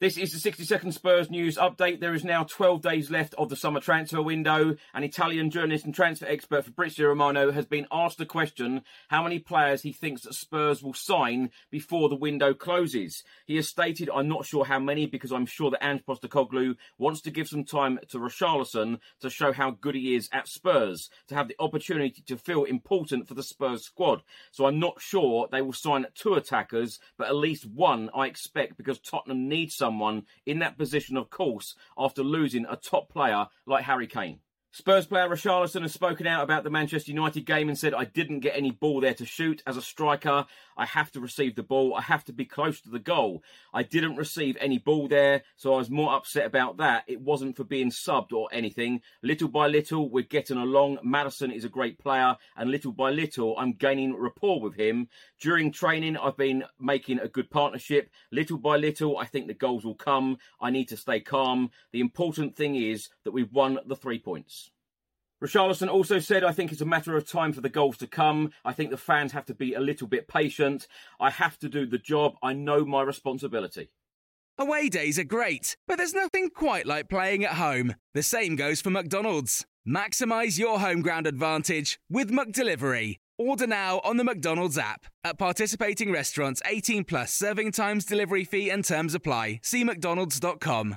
This is the 60 second Spurs news update. There is now 12 days left of the summer transfer window. An Italian journalist and transfer expert Fabrizio Romano has been asked the question how many players he thinks that Spurs will sign before the window closes. He has stated, I'm not sure how many because I'm sure that Ange Postecoglou wants to give some time to Richarlison to show how good he is at Spurs, to have the opportunity to feel important for the Spurs squad. So I'm not sure they will sign two attackers, but at least one I expect because Tottenham needs some someone in that position, of course, after losing a top player like Harry Kane. Spurs player Richarlison has spoken out about the Manchester United game and said, I didn't get any ball there to shoot. As a striker, I have to receive the ball. I have to be close to the goal. I didn't receive any ball there, so I was more upset about that. It wasn't for being subbed or anything. Little by little, we're getting along. Maddison is a great player, and little by little, I'm gaining rapport with him. During training, I've been making a good partnership. Little by little, I think the goals will come. I need to stay calm. The important thing is that we've won the three points. Richarlison also said, I think it's a matter of time for the goals to come. I think the fans have to be a little bit patient. I have to do the job. I know my responsibility. Away days are great, but there's nothing quite like playing at home. The same goes for McDonald's. Maximise your home ground advantage with McDelivery. Order now on the McDonald's app. At participating restaurants, 18 plus serving times, delivery fee, and terms apply. See McDonald's.com.